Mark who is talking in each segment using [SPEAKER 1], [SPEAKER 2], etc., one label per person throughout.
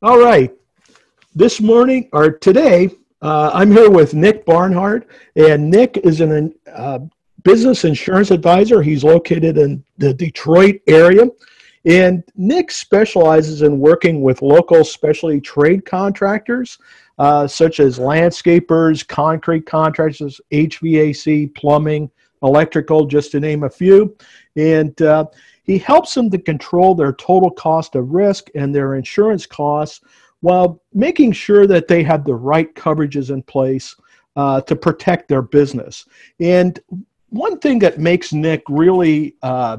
[SPEAKER 1] All right. This morning or today, uh, I'm here with Nick Barnhart, and Nick is an uh, business insurance advisor. He's located in the Detroit area. And Nick specializes in working with local specialty trade contractors, uh, such as landscapers, concrete contractors, HVAC, plumbing, electrical, just to name a few. And uh, he helps them to control their total cost of risk and their insurance costs while making sure that they have the right coverages in place uh, to protect their business. And one thing that makes Nick really uh,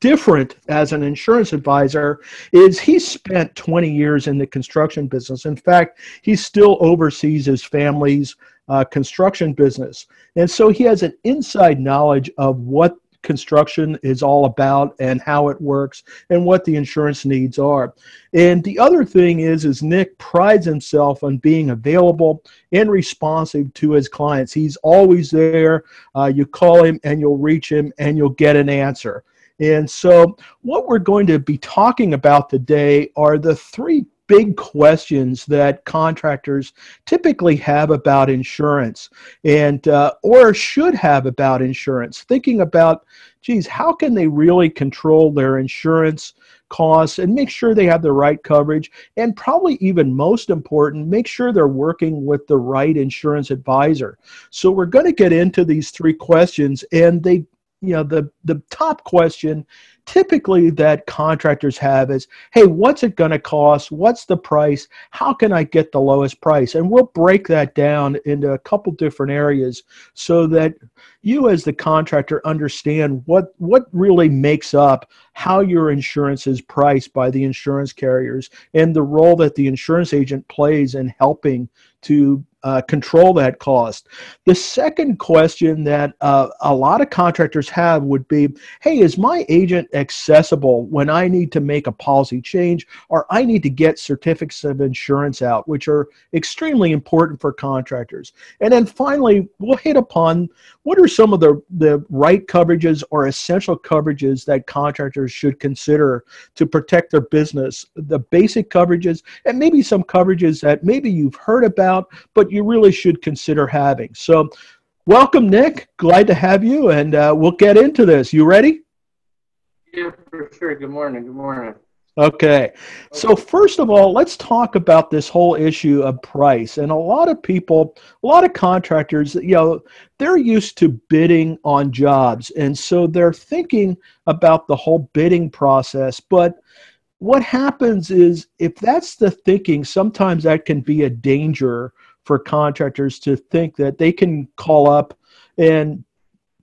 [SPEAKER 1] different as an insurance advisor is he spent 20 years in the construction business. In fact, he still oversees his family's uh, construction business. And so he has an inside knowledge of what construction is all about and how it works and what the insurance needs are. And the other thing is is Nick prides himself on being available and responsive to his clients. He's always there. Uh, you call him and you'll reach him and you'll get an answer. And so, what we're going to be talking about today are the three big questions that contractors typically have about insurance and uh, or should have about insurance thinking about geez how can they really control their insurance costs and make sure they have the right coverage? And probably even most important make sure they're working with the right insurance advisor. So we're going to get into these three questions and they you know the the top question typically that contractors have is hey what's it going to cost? What's the price? How can i get the lowest price? And we'll break that down into a couple different areas so that you as the contractor understand what what really makes up how your insurance is priced by the insurance carriers and the role that the insurance agent plays in helping to uh, control that cost. The second question that uh, a lot of contractors have would be Hey, is my agent accessible when I need to make a policy change or I need to get certificates of insurance out, which are extremely important for contractors? And then finally, we'll hit upon what are some of the, the right coverages or essential coverages that contractors should consider to protect their business, the basic coverages, and maybe some coverages that maybe you've heard about, but you really should consider having. So, welcome, Nick. Glad to have you, and uh, we'll get into this. You ready?
[SPEAKER 2] Yeah, for sure. Good morning. Good morning.
[SPEAKER 1] Okay. So, first of all, let's talk about this whole issue of price. And a lot of people, a lot of contractors, you know, they're used to bidding on jobs. And so they're thinking about the whole bidding process. But what happens is if that's the thinking, sometimes that can be a danger for contractors to think that they can call up and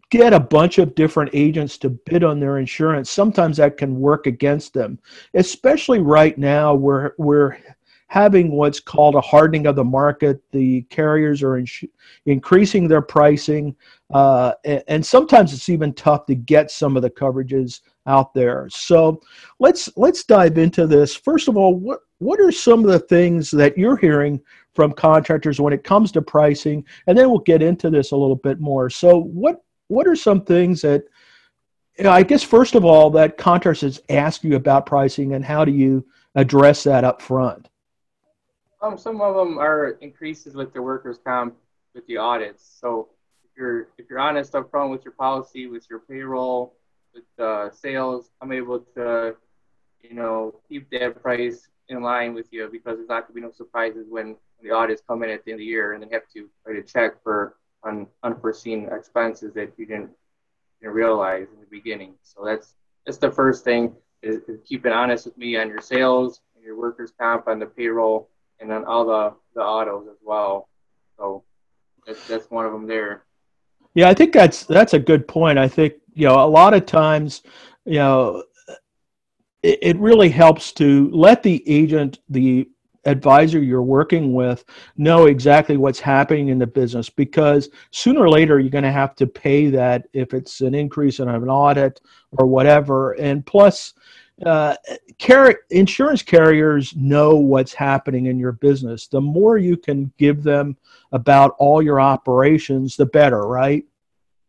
[SPEAKER 1] get a bunch of different agents to bid on their insurance. Sometimes that can work against them, especially right now where we're having what's called a hardening of the market. The carriers are in, increasing their pricing, uh, and, and, sometimes it's even tough to get some of the coverages out there. So let's let's dive into this. First of all, what what are some of the things that you're hearing from contractors when it comes to pricing, and then we'll get into this a little bit more. So, what what are some things that you know, I guess first of all that contractors ask you about pricing, and how do you address that up front?
[SPEAKER 2] Um, some of them are increases with their workers' comp with the audits. So if you're if you're honest up front with your policy, with your payroll, with uh, sales, I'm able to, you know, keep that price in line with you because there's not to be no surprises when the audits come in at the end of the year and then have to write a check for un, unforeseen expenses that you didn't, didn't realize in the beginning. So that's that's the first thing is, is keeping honest with me on your sales and your workers comp on the payroll and on all the, the autos as well. So that's that's one of them there.
[SPEAKER 1] Yeah, I think that's that's a good point. I think you know a lot of times, you know, it, it really helps to let the agent, the advisor you're working with know exactly what's happening in the business because sooner or later you're going to have to pay that if it's an increase in an audit or whatever. And plus uh, car- insurance carriers know what's happening in your business. The more you can give them about all your operations the better right?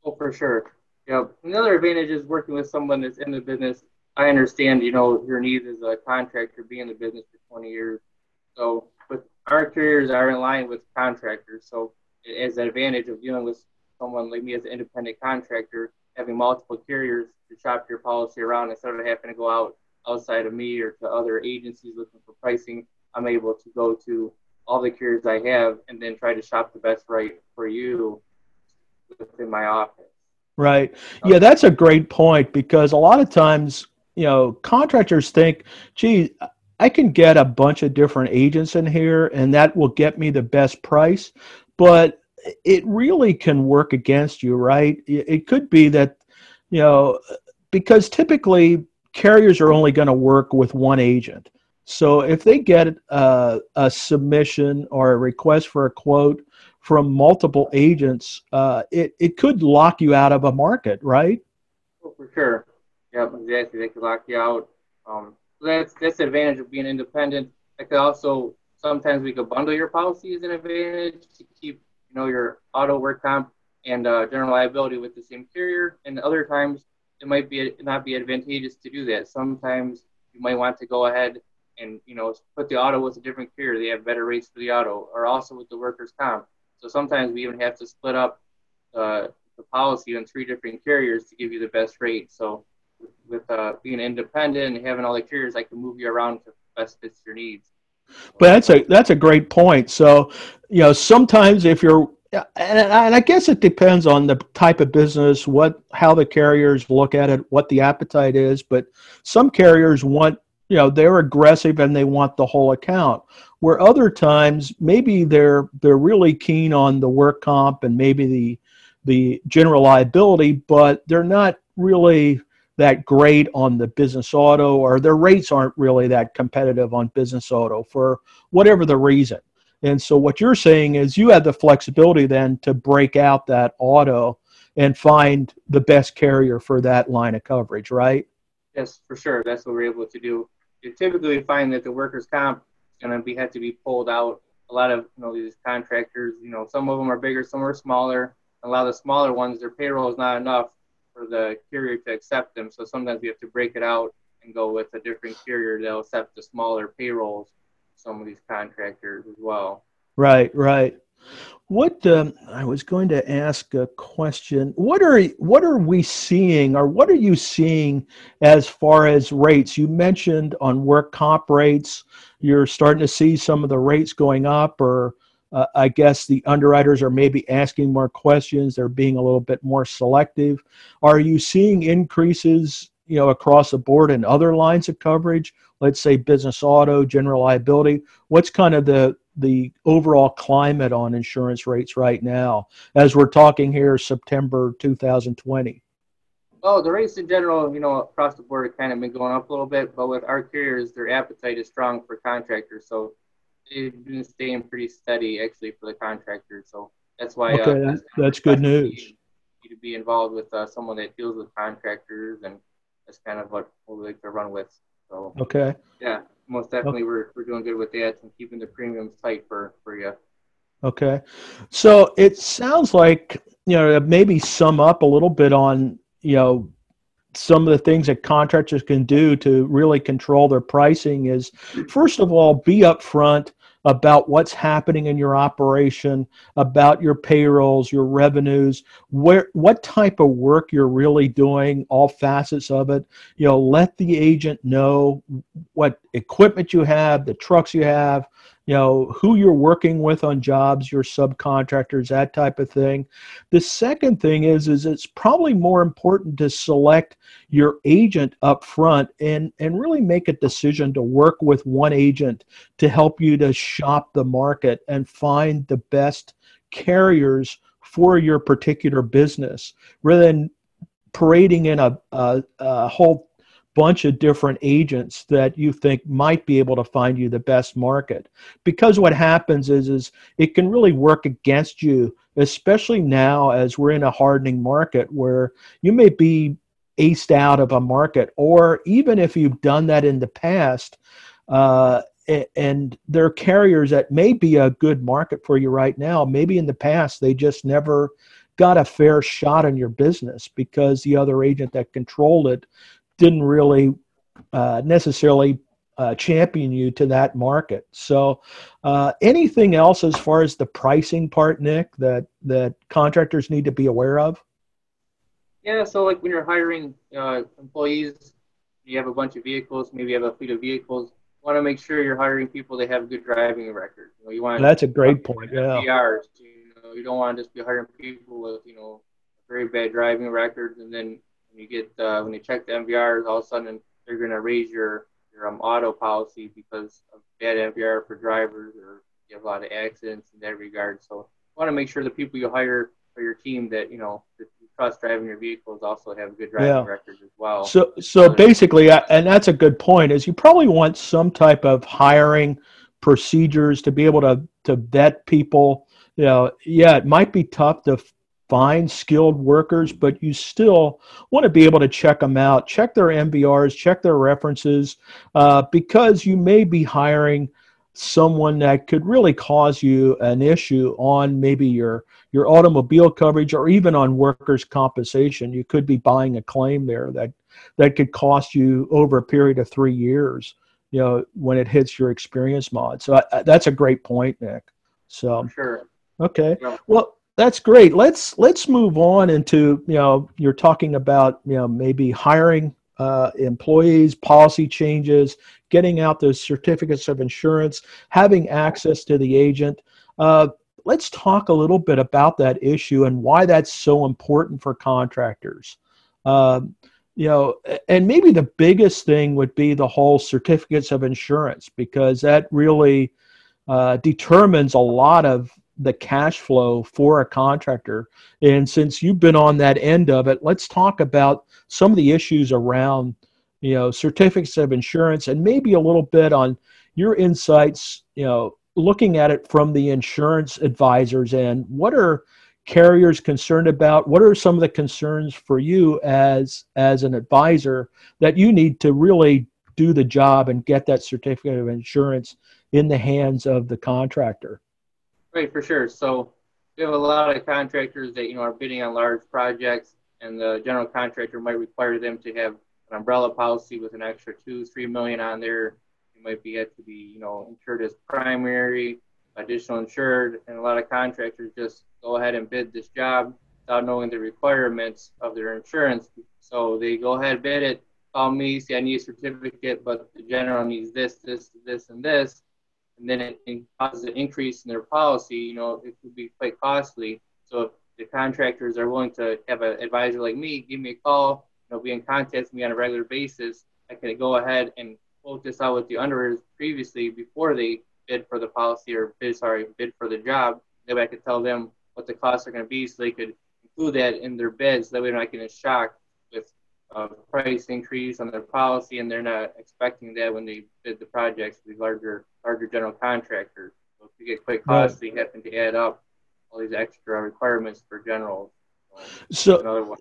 [SPEAKER 2] Oh for sure. Yeah another advantage is working with someone that's in the business. I understand, you know, your needs as a contractor, being in the business for 20 years, So, but our carriers are in line with contractors. So, as an advantage of dealing with someone like me as an independent contractor, having multiple carriers to shop your policy around instead of having to go out outside of me or to other agencies looking for pricing, I'm able to go to all the carriers I have and then try to shop the best right for you within my office.
[SPEAKER 1] Right. Yeah, that's a great point because a lot of times, you know, contractors think, gee, I can get a bunch of different agents in here and that will get me the best price. But it really can work against you, right? It could be that, you know, because typically carriers are only going to work with one agent. So if they get a, a, submission or a request for a quote from multiple agents, uh, it, it could lock you out of a market, right?
[SPEAKER 2] Oh, for sure. Yep, exactly. They could lock you out. Um, that's that's the advantage of being independent. I could also sometimes we could bundle your policy as an advantage to keep you know your auto work comp and uh, general liability with the same carrier. And other times it might be not be advantageous to do that. Sometimes you might want to go ahead and you know put the auto with a different carrier. They have better rates for the auto, or also with the workers' comp. So sometimes we even have to split up uh, the policy on three different carriers to give you the best rate. So with uh, being independent and having all the carriers, I can move you around to best fits your needs.
[SPEAKER 1] But that's a that's a great point. So you know sometimes if you're and, and I guess it depends on the type of business, what how the carriers look at it, what the appetite is. But some carriers want you know they're aggressive and they want the whole account where other times maybe they're they're really keen on the work comp and maybe the the general liability but they're not really that great on the business auto or their rates aren't really that competitive on business auto for whatever the reason. And so what you're saying is you have the flexibility then to break out that auto and find the best carrier for that line of coverage right?
[SPEAKER 2] Yes for sure. That's what we're able to do. You typically find that the workers' comp is going to have to be pulled out. A lot of you know these contractors, you know, some of them are bigger, some are smaller. A lot of the smaller ones, their payroll is not enough for the carrier to accept them. So sometimes we have to break it out and go with a different carrier that'll accept the smaller payrolls. Some of these contractors as well.
[SPEAKER 1] Right, right. What um, I was going to ask a question. What are what are we seeing, or what are you seeing as far as rates? You mentioned on work comp rates, you're starting to see some of the rates going up, or uh, I guess the underwriters are maybe asking more questions. They're being a little bit more selective. Are you seeing increases, you know, across the board in other lines of coverage? Let's say business auto, general liability. What's kind of the the overall climate on insurance rates right now as we're talking here September 2020?
[SPEAKER 2] Oh, the rates in general, you know, across the board have kind of been going up a little bit, but with our carriers, their appetite is strong for contractors, so they've been staying pretty steady actually for the contractors. So that's why.
[SPEAKER 1] Uh, okay, uh, that's, that's good news.
[SPEAKER 2] To be involved with uh, someone that deals with contractors, and that's kind of what we like to run with. So.
[SPEAKER 1] Okay.
[SPEAKER 2] Yeah most definitely okay. we're, we're doing good with that and keeping the premiums tight for, for you.
[SPEAKER 1] Okay. So it sounds like, you know, maybe sum up a little bit on, you know, some of the things that contractors can do to really control their pricing is first of all, be upfront about what's happening in your operation, about your payrolls, your revenues, where what type of work you're really doing, all facets of it. You know, let the agent know what equipment you have, the trucks you have, you know who you're working with on jobs your subcontractors that type of thing. The second thing is is it's probably more important to select your agent up front and and really make a decision to work with one agent to help you to shop the market and find the best carriers for your particular business rather than parading in a, a, a whole bunch of different agents that you think might be able to find you the best market. Because what happens is is it can really work against you especially now as we're in a hardening market where you may be aced out of a market or even if you've done that in the past uh, and there are carriers that may be a good market for you right now. Maybe in the past they just never got a fair shot in your business because the other agent that controlled it didn't really uh, necessarily uh, champion you to that market. So, uh, anything else as far as the pricing part, Nick, that that contractors need to be aware of?
[SPEAKER 2] Yeah, so like when you're hiring uh, employees, you have a bunch of vehicles, maybe you have a fleet of vehicles. You want to make sure you're hiring people that have good driving records. You know, you want
[SPEAKER 1] that's a great point. Yeah.
[SPEAKER 2] PRs, you know, you don't want to just be hiring people with you know very bad driving records, and then when you get uh, when you check the MVRs, all of a sudden they're going to raise your your um, auto policy because of bad MVR for drivers, or you have a lot of accidents in that regard. So you want to make sure the people you hire for your team that you know that you trust driving your vehicles also have good driving yeah. records as well.
[SPEAKER 1] So so basically, and that's a good point. Is you probably want some type of hiring procedures to be able to to vet people. You know, yeah, it might be tough to find skilled workers, but you still want to be able to check them out, check their MVRs, check their references, uh, because you may be hiring someone that could really cause you an issue on maybe your your automobile coverage or even on workers compensation. You could be buying a claim there that that could cost you over a period of 3 years you know when it hits your experience mod. So I, that's a great point nick. So
[SPEAKER 2] sure.
[SPEAKER 1] Okay. Yeah. well that's great. Let's let's move on into you know you're talking about you know maybe hiring uh, employees, policy changes, getting out those certificates of insurance, having access to the agent. Uh, let's talk a little bit about that issue and why that's so important for contractors. Um, you know, and maybe the biggest thing would be the whole certificates of insurance because that really uh, determines a lot of the cash flow for a contractor. And since you've been on that end of it, let's talk about some of the issues around, you know, certificates of insurance and maybe a little bit on your insights, you know, looking at it from the insurance advisors and what are carriers concerned about what are some of the concerns for you as as an advisor that you need to really do the job and get that certificate of insurance in the hands of the contractor
[SPEAKER 2] Right, for sure. So we have a lot of contractors that you know are bidding on large projects, and the general contractor might require them to have an umbrella policy with an extra two, three million on there. It might be have to be you know insured as primary, additional insured, and a lot of contractors just go ahead and bid this job without knowing the requirements of their insurance. So they go ahead bid it, call me, say I need a certificate, but the general needs this, this, this, and this and then it, it causes an increase in their policy, you know, it could be quite costly. So if the contractors are willing to have an advisor like me, give me a call, you know, be in contact with me on a regular basis, I can go ahead and quote this out with the underwriters previously before they bid for the policy or bid, sorry, bid for the job. Way I could tell them what the costs are going to be so they could include that in their bids. That way they're not getting price increase on their policy, and they're not expecting that when they bid the projects with larger larger general contractors. So if you get quite costly, right. having to add up all these extra requirements for generals.
[SPEAKER 1] So, so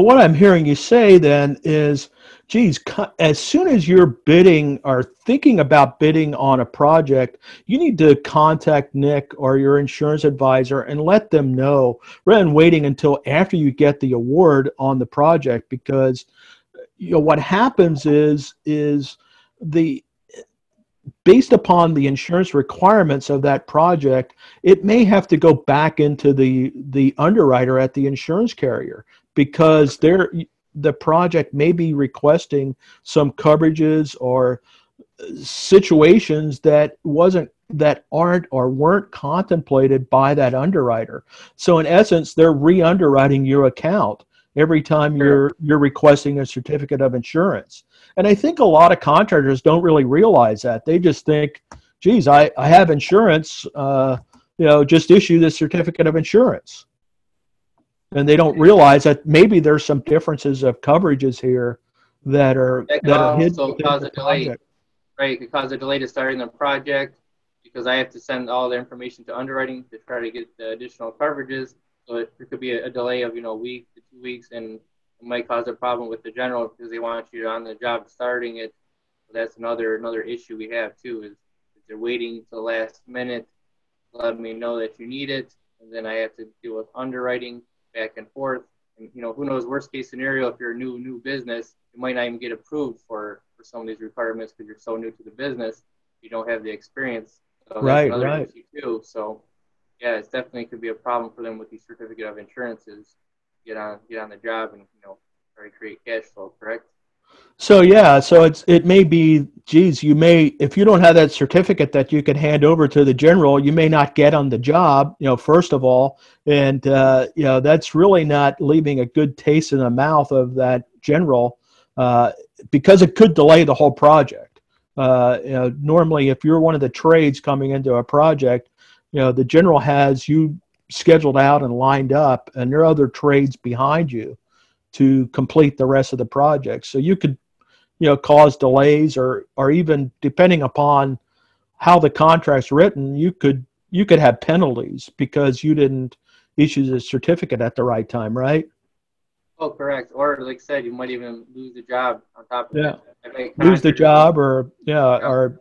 [SPEAKER 1] what I'm hearing you say then is, geez, as soon as you're bidding or thinking about bidding on a project, you need to contact Nick or your insurance advisor and let them know rather than waiting until after you get the award on the project because you know what happens is is the based upon the insurance requirements of that project, it may have to go back into the the underwriter at the insurance carrier because they're the project may be requesting some coverages or uh, situations that wasn't that aren't or weren't contemplated by that underwriter. So in essence, they're re-underwriting your account every time you're you're requesting a certificate of insurance. And I think a lot of contractors don't really realize that. They just think, geez, I, I have insurance, uh, you know, just issue this certificate of insurance and they don't realize that maybe there's some differences of coverages here that are
[SPEAKER 2] that,
[SPEAKER 1] that
[SPEAKER 2] are hidden cause a delay. Project. Right, could cause a delay to starting the project because I have to send all the information to underwriting to try to get the additional coverages. So it, there could be a, a, delay of you know a week two weeks, and it might cause a problem with the general because they want you on the job starting it. So that's another another issue we have too is, is they're waiting to the last minute, let me know that you need it, and then I have to deal with underwriting back and forth. And you know, who knows? Worst case scenario, if you're a new new business, you might not even get approved for for some of these requirements because you're so new to the business. You don't have the experience. So
[SPEAKER 1] right, right.
[SPEAKER 2] Too. So, yeah, it's definitely could be a problem for them with these certificate of insurances. Get on, get on the job, and you know, try to create cash flow. Correct.
[SPEAKER 1] So yeah, so it's it may be, geez, you may if you don't have that certificate that you can hand over to the general, you may not get on the job. You know, first of all, and uh, you know that's really not leaving a good taste in the mouth of that general uh, because it could delay the whole project. Uh, you know, normally if you're one of the trades coming into a project, you know the general has you scheduled out and lined up, and there are other trades behind you to complete the rest of the project. So you could you know cause delays or or even depending upon how the contract's written you could you could have penalties because you didn't issue the certificate at the right time right?
[SPEAKER 2] Oh correct. Or like I said you might even lose the job on top of
[SPEAKER 1] yeah. lose the job or yeah, yeah. or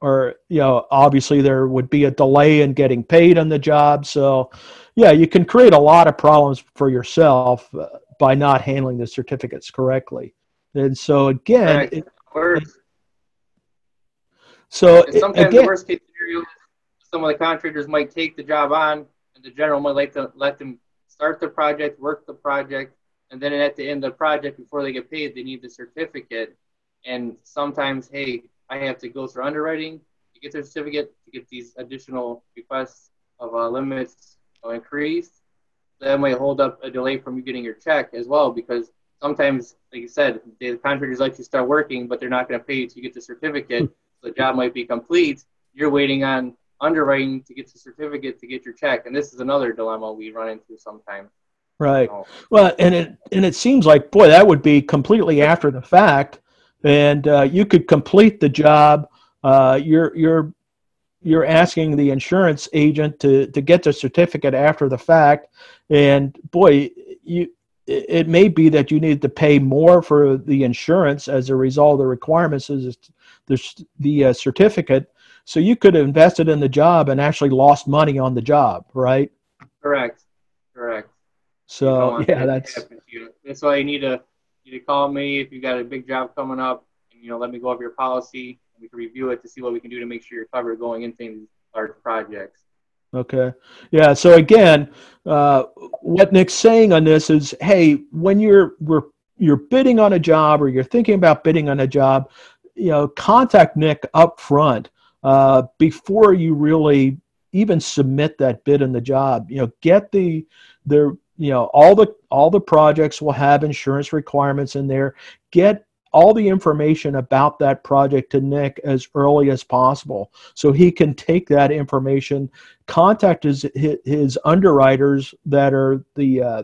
[SPEAKER 1] or you know obviously there would be a delay in getting paid on the job. So yeah you can create a lot of problems for yourself uh, by not handling the certificates correctly. And so again, it, so
[SPEAKER 2] sometimes again, the worst case scenario, some of the contractors might take the job on, and the general might like to let them start the project, work the project, and then at the end of the project, before they get paid, they need the certificate. And sometimes, hey, I have to go through underwriting to get the certificate to get these additional requests of uh, limits increased. That might hold up a delay from you getting your check as well because sometimes, like you said, the contractors let you start working, but they're not going to pay you to get the certificate. so the job might be complete. You're waiting on underwriting to get the certificate to get your check, and this is another dilemma we run into sometimes.
[SPEAKER 1] Right. So, well, and it and it seems like boy that would be completely after the fact, and uh, you could complete the job. Uh, you're you're you're asking the insurance agent to to get the certificate after the fact, and boy, you it may be that you need to pay more for the insurance as a result of the requirements is the, the uh, certificate. So you could have invested in the job and actually lost money on the job, right?
[SPEAKER 2] Correct. Correct.
[SPEAKER 1] So yeah, that's
[SPEAKER 2] that's why you need to you to call me if you got a big job coming up, and you know let me go over your policy. And we can review it to see what we can do to make sure you're covered going into these large projects.
[SPEAKER 1] Okay. Yeah. So again, uh, what Nick's saying on this is, hey, when you're we're, you're bidding on a job or you're thinking about bidding on a job, you know, contact Nick up front uh, before you really even submit that bid in the job. You know, get the the you know all the all the projects will have insurance requirements in there. Get all the information about that project to Nick as early as possible so he can take that information, contact his, his underwriters that are the uh,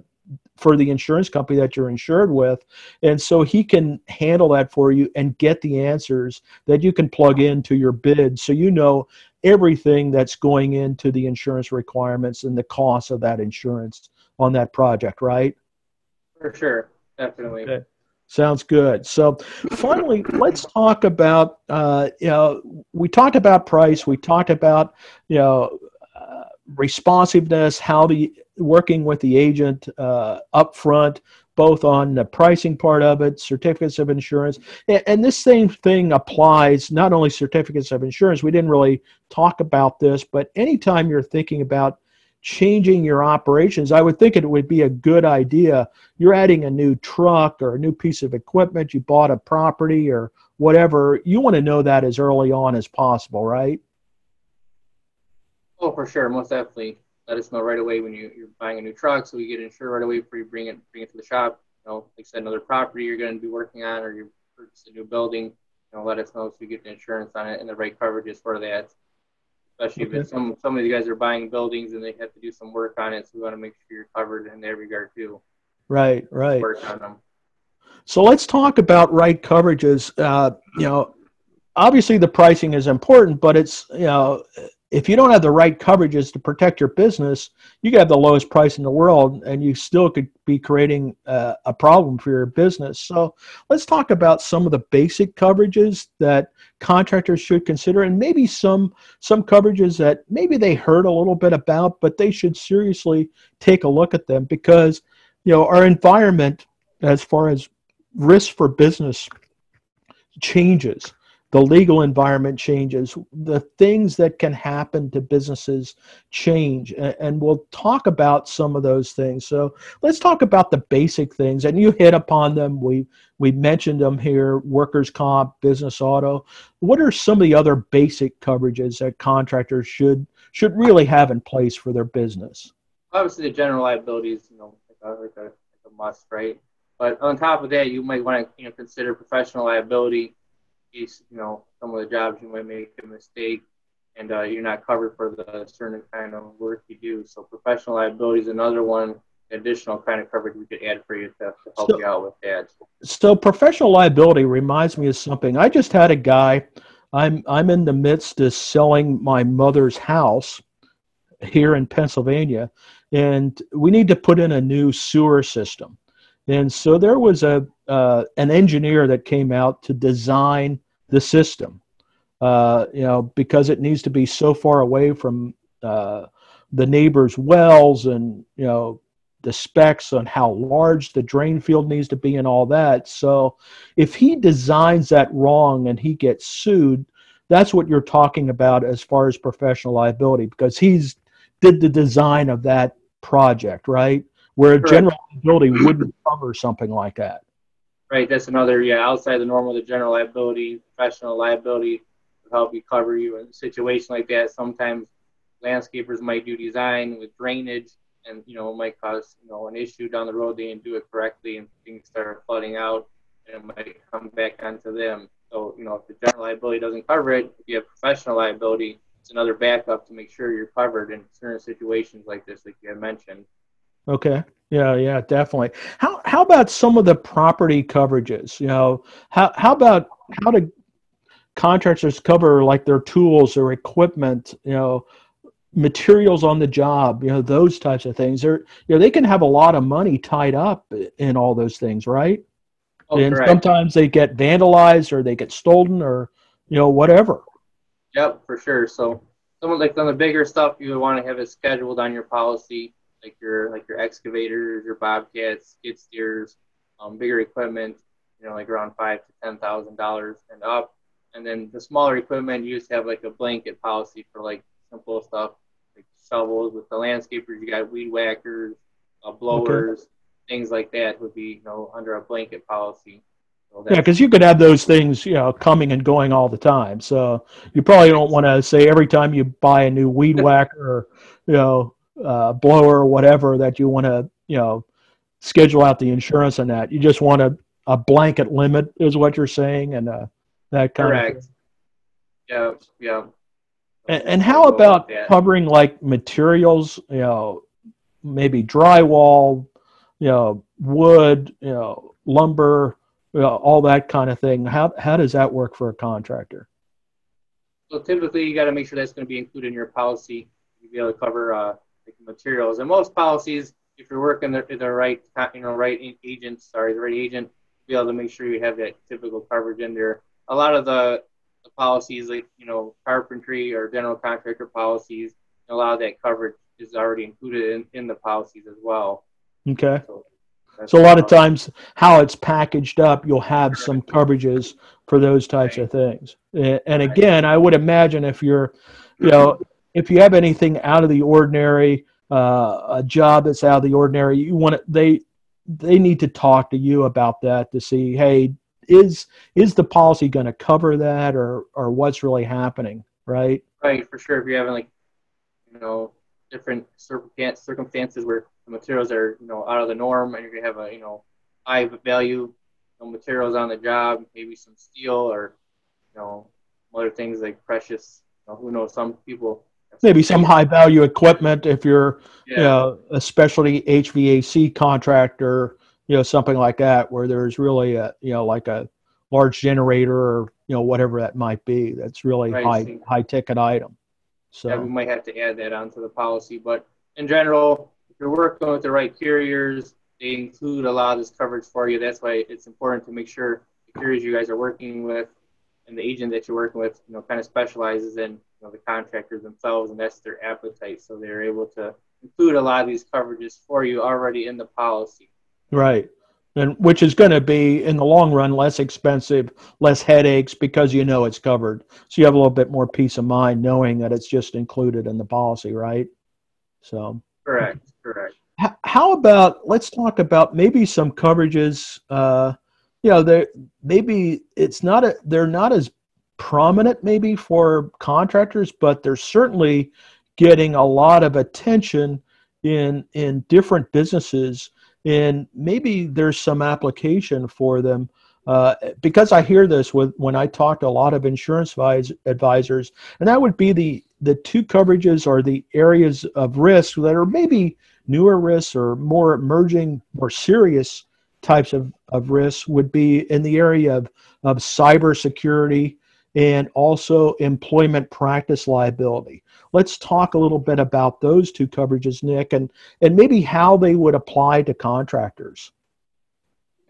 [SPEAKER 1] for the insurance company that you're insured with and so he can handle that for you and get the answers that you can plug into your bid so you know everything that's going into the insurance requirements and the cost of that insurance on that project right
[SPEAKER 2] for sure definitely okay.
[SPEAKER 1] Sounds good. So, finally, let's talk about uh, you know we talked about price. We talked about you know uh, responsiveness, how the working with the agent uh, up front, both on the pricing part of it, certificates of insurance, and, and this same thing applies not only certificates of insurance. We didn't really talk about this, but anytime you're thinking about changing your operations, I would think it would be a good idea. You're adding a new truck or a new piece of equipment, you bought a property or whatever. You want to know that as early on as possible, right?
[SPEAKER 2] Oh, for sure, most definitely. Let us know right away when you, are buying a new truck, so we get insured right away before you bring it bring it to the shop. You know, like I said, another property you're going to be working on, or you purchase a new building. You know, let us know so we get the insurance on it and the right coverages for that especially okay. if some some of you guys are buying buildings and they have to do some work on it. So we want to make sure you're covered in that regard too.
[SPEAKER 1] Right, right. Work on them. So let's talk about right coverages. Uh, you know, obviously the pricing is important, but it's you know if you don't have the right coverages to protect your business, you could have the lowest price in the world and you still could be creating uh, a problem for your business. So let's talk about some of the basic coverages that contractors should consider and maybe some some coverages that maybe they heard a little bit about, but they should seriously take a look at them because you know our environment as far as risk for business changes the legal environment changes the things that can happen to businesses change and, we'll talk about some of those things. So let's talk about the basic things and you hit upon them. We we mentioned them here workers comp business auto. What are some of the other basic coverages that contractors should should really have in place for their business?
[SPEAKER 2] Obviously the general liability is you know like a, like a, must right? But on top of that you might want to you know consider professional liability case you know some of the jobs you might make a mistake and uh, you're not covered for the certain kind of work you do. So professional liability is another one additional kind of coverage we could add for you to, to help so, you out with that.
[SPEAKER 1] So professional liability reminds me of something. I just had a guy. I'm I'm in the midst of selling my mother's house here in Pennsylvania, and we need to put in a new sewer system. And so there was a uh, an engineer that came out to design the system. Uh, you know, because it needs to be so far away from uh, the neighbor's wells and you know the specs on how large the drain field needs to be and all that. So if he designs that wrong and he gets sued, that's what you're talking about as far as professional liability because he's did the design of that project, right? where Correct. general liability wouldn't cover something like that.
[SPEAKER 2] Right, that's another yeah outside the normal. The general liability, professional liability, will help you cover you in a situation like that. Sometimes landscapers might do design with drainage, and you know it might cause you know an issue down the road. They didn't do it correctly, and things start flooding out, and it might come back onto them. So you know if the general liability doesn't cover it, if you have professional liability, it's another backup to make sure you're covered in certain situations like this, like you had mentioned.
[SPEAKER 1] Okay. Yeah, yeah, definitely. How how about some of the property coverages? You know, how how about how do contractors cover like their tools or equipment, you know, materials on the job, you know, those types of things. They're you know, they can have a lot of money tied up in all those things, right? Oh, and correct. sometimes they get vandalized or they get stolen or you know, whatever.
[SPEAKER 2] Yep, for sure. So some of like on the bigger stuff you would want to have it scheduled on your policy like your like your excavators, your bobcats, skid steers, um, bigger equipment, you know, like around five to ten thousand dollars and up. And then the smaller equipment, you just have like a blanket policy for like simple stuff like shovels. With the landscapers, you got weed whackers, uh, blowers, okay. things like that would be you know under a blanket policy.
[SPEAKER 1] So yeah, because you could have those things, you know, coming and going all the time. So you probably don't want to say every time you buy a new weed whacker or, you know, uh, blower or whatever that you want to, you know, schedule out the insurance on that. You just want a, a blanket limit, is what you're saying, and uh, that kind
[SPEAKER 2] Correct.
[SPEAKER 1] of.
[SPEAKER 2] Yeah, yeah.
[SPEAKER 1] And, and how about covering like materials? You know, maybe drywall, you know, wood, you know, lumber, you know, all that kind of thing. How how does that work for a contractor?
[SPEAKER 2] So typically, you got to make sure that's going to be included in your policy. You be able to cover uh, materials. And most policies, if you're working the, the right, uh, you know, right agent, sorry, the right agent, be able to make sure you have that typical coverage in there. A lot of the, the policies, like you know, carpentry or general contractor policies, a lot of that coverage is already included in, in the policies as well.
[SPEAKER 1] Okay. So, so a lot of times, how it's packaged up, you'll have some coverages for those types of things. And again, I would imagine if you're, you know, if you have anything out of the ordinary, uh, a job that's out of the ordinary, you want to, they they need to talk to you about that to see, hey, is is the policy going to cover that, or or what's really happening, right?
[SPEAKER 2] Right, for sure. If you're having like, you know, different circumstances where the materials are you know out of the norm, and you're gonna have a you know high value you know, materials on the job, maybe some steel or you know other things like precious. You know, who knows? Some people
[SPEAKER 1] maybe some high value equipment if you're yeah. you know, a specialty HVAC contractor, you know, something like that, where there's really a you know like a large generator or you know whatever that might be. That's really right. high high ticket item.
[SPEAKER 2] So yeah, we might have to add that onto the policy, but in general, if you're working with the right carriers, they include a lot of this coverage for you. That's why it's important to make sure the carriers you guys are working with and the agent that you're working with, you know, kind of specializes in you know, the contractors themselves, and that's their appetite. So they're able to include a lot of these coverages for you already in the policy.
[SPEAKER 1] Right. and which is going to be in the long run less expensive, less headaches because you know it's covered. So you have a little bit more peace of mind knowing that it's just included in the policy, right? So
[SPEAKER 2] correct, correct.
[SPEAKER 1] How about let's talk about maybe some coverages. Uh, you know, they maybe it's not a they're not as prominent maybe for contractors, but they're certainly getting a lot of attention in in different businesses. And maybe there's some application for them. Uh, because I hear this with when I talk to a lot of insurance advisors, and that would be the the two coverages or the areas of risk that are maybe newer risks or more emerging, more serious types of, of risks would be in the area of, of cybersecurity and also employment practice liability. Let's talk a little bit about those two coverages, Nick, and, and maybe how they would apply to contractors.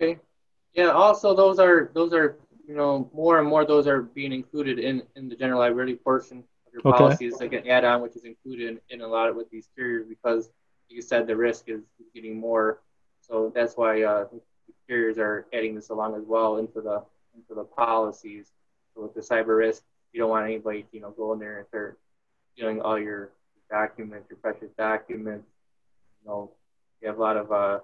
[SPEAKER 2] Okay. Yeah, also those are those are you know more and more those are being included in, in the general liability portion of your okay. policies like an add-on which is included in, in a lot of with these carriers because like you said the risk is getting more so that's why uh, carriers are adding this along as well into the into the policies with the cyber risk you don't want anybody to you know go in there and start stealing all your documents, your precious documents. You know, you have a lot of, uh,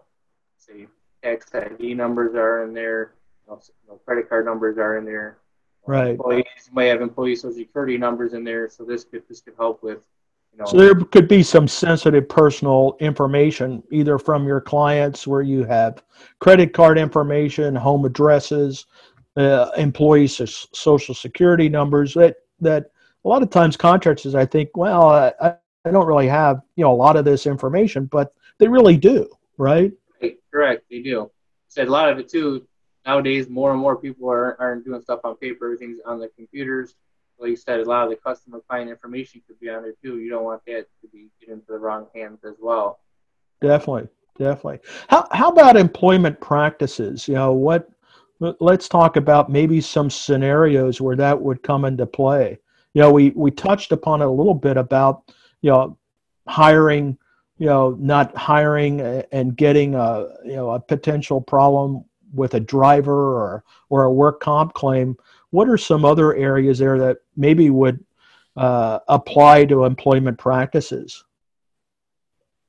[SPEAKER 2] say, tax ID numbers are in there. You know, you know, credit card numbers are in there.
[SPEAKER 1] Right.
[SPEAKER 2] Employees might have employee social security numbers in there, so this could this could help with. You know,
[SPEAKER 1] so there could be some sensitive personal information, either from your clients, where you have credit card information, home addresses, uh, employee social security numbers that that a lot of times contractors, I think, well, I, I don't really have, you know, a lot of this information, but they really do, right?
[SPEAKER 2] Correct, they do. Said a lot of it too. Nowadays, more and more people are, aren't doing stuff on paper. Everything's on the computers. Like you said, a lot of the customer client information could be on there too. You don't want that to be get into the wrong hands as well.
[SPEAKER 1] Definitely, definitely. How how about employment practices? You know, what? Let's talk about maybe some scenarios where that would come into play you know, we, we touched upon it a little bit about, you know, hiring, you know, not hiring and getting a, you know, a potential problem with a driver or, or a work comp claim. What are some other areas there that maybe would uh, apply to employment practices?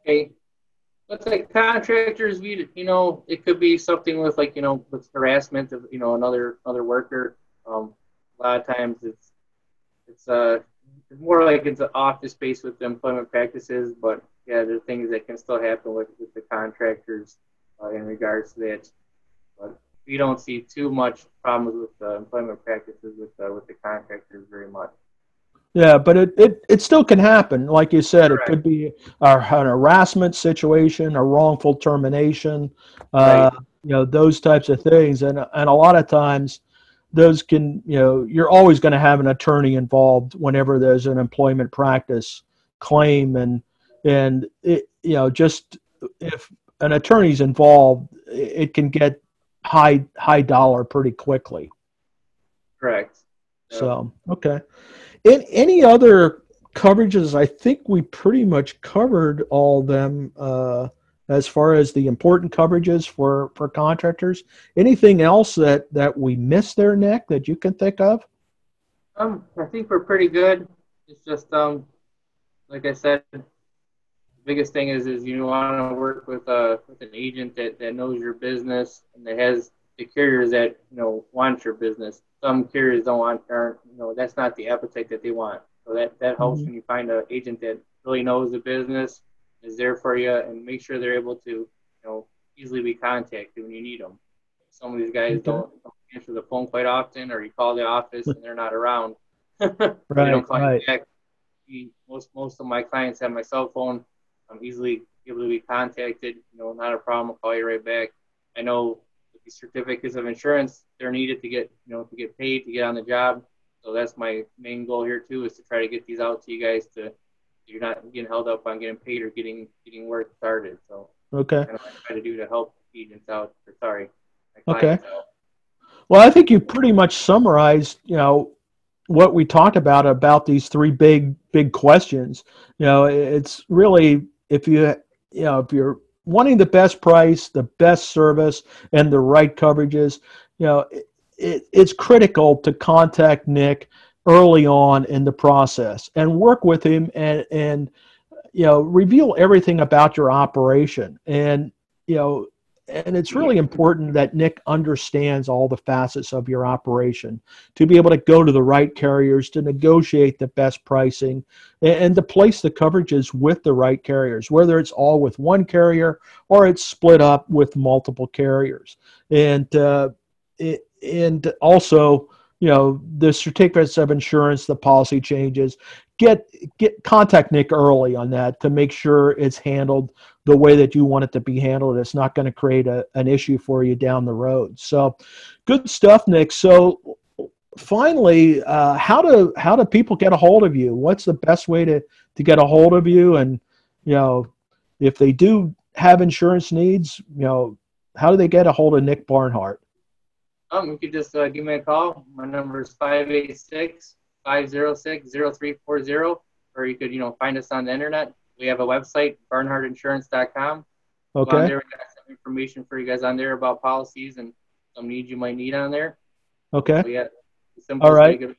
[SPEAKER 2] Okay. Let's say contractors, we, you know, it could be something with like, you know, with harassment of, you know, another, another worker. Um, a lot of times it's, it's uh more like it's an office space with the employment practices, but yeah, there are things that can still happen with, with the contractors uh, in regards to that. But we don't see too much problems with the employment practices with uh, with the contractors very much.
[SPEAKER 1] Yeah, but it, it, it still can happen. Like you said, Correct. it could be a, an harassment situation, a wrongful termination, uh, right. you know, those types of things. And, and a lot of times, those can you know you're always going to have an attorney involved whenever there's an employment practice claim and and it, you know just if an attorney's involved it can get high high dollar pretty quickly
[SPEAKER 2] correct
[SPEAKER 1] so okay in any other coverages i think we pretty much covered all them uh as far as the important coverages for for contractors. Anything else that that we missed there, Nick, that you can think of?
[SPEAKER 2] Um, I think we're pretty good. It's just um, like I said, the biggest thing is is you want to work with a uh, with an agent that, that knows your business and that has the carriers that you know want your business. Some carriers don't want, or you know, that's not the appetite that they want. So that that helps mm-hmm. when you find an agent that really knows the business is there for you and make sure they're able to, you know, easily be contacted when you need them. Some of these guys okay. don't, don't, answer the phone quite often, or you call the office and they're not around.
[SPEAKER 1] right, right. back.
[SPEAKER 2] Most most of my clients have my cell phone. I'm easily able to be contacted. You know, not a problem. I'll call you right back. I know these certificates of insurance they're needed to get you know to get paid to get on the job. So that's my main goal here too is to try to get these out to you guys to you're not getting held up on getting paid or getting getting work started. So
[SPEAKER 1] okay,
[SPEAKER 2] kind of I try to do to help agents out. Or sorry,
[SPEAKER 1] okay. Out. Well, I think you pretty much summarized, you know, what we talked about about these three big big questions. You know, it's really if you you know if you're wanting the best price, the best service, and the right coverages, you know, it, it, it's critical to contact Nick early on in the process and work with him and and you know reveal everything about your operation. And you know and it's really important that Nick understands all the facets of your operation to be able to go to the right carriers to negotiate the best pricing and, to place the coverages with the right carriers, whether it's all with one carrier or it's split up with multiple carriers. And uh, it, and also, you know, the certificates of insurance, the policy changes, get get contact Nick early on that to make sure it's handled the way that you want it to be handled. It's not going to create a, an issue for you down the road. So, good stuff, Nick. So, finally, uh, how do how do people get a hold of you? What's the best way to to get a hold of you? And you know, if they do have insurance needs, you know, how do they get a hold of Nick Barnhart?
[SPEAKER 2] Um, you could just uh, give me a call. My number is 586 506 0340, or you could, you know, find us on the internet. We have a website, barnhartinsurance.com.
[SPEAKER 1] Okay.
[SPEAKER 2] On there, we got some information for you guys on there about policies and some needs you might need on there.
[SPEAKER 1] Okay.
[SPEAKER 2] So, yeah,
[SPEAKER 1] All right.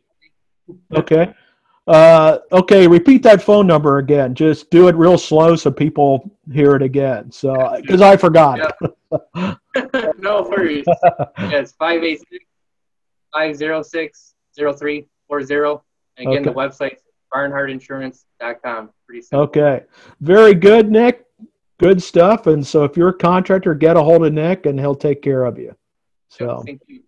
[SPEAKER 1] Okay. Uh, okay, repeat that phone number again. Just do it real slow so people hear it again. So, because I forgot.
[SPEAKER 2] no worries. yeah, it's 586 506 0340. And again, okay. the website's barnhartinsurance.com. Pretty simple.
[SPEAKER 1] Okay. Very good, Nick. Good stuff. And so if you're a contractor, get a hold of Nick and he'll take care of you. So,
[SPEAKER 2] thank you.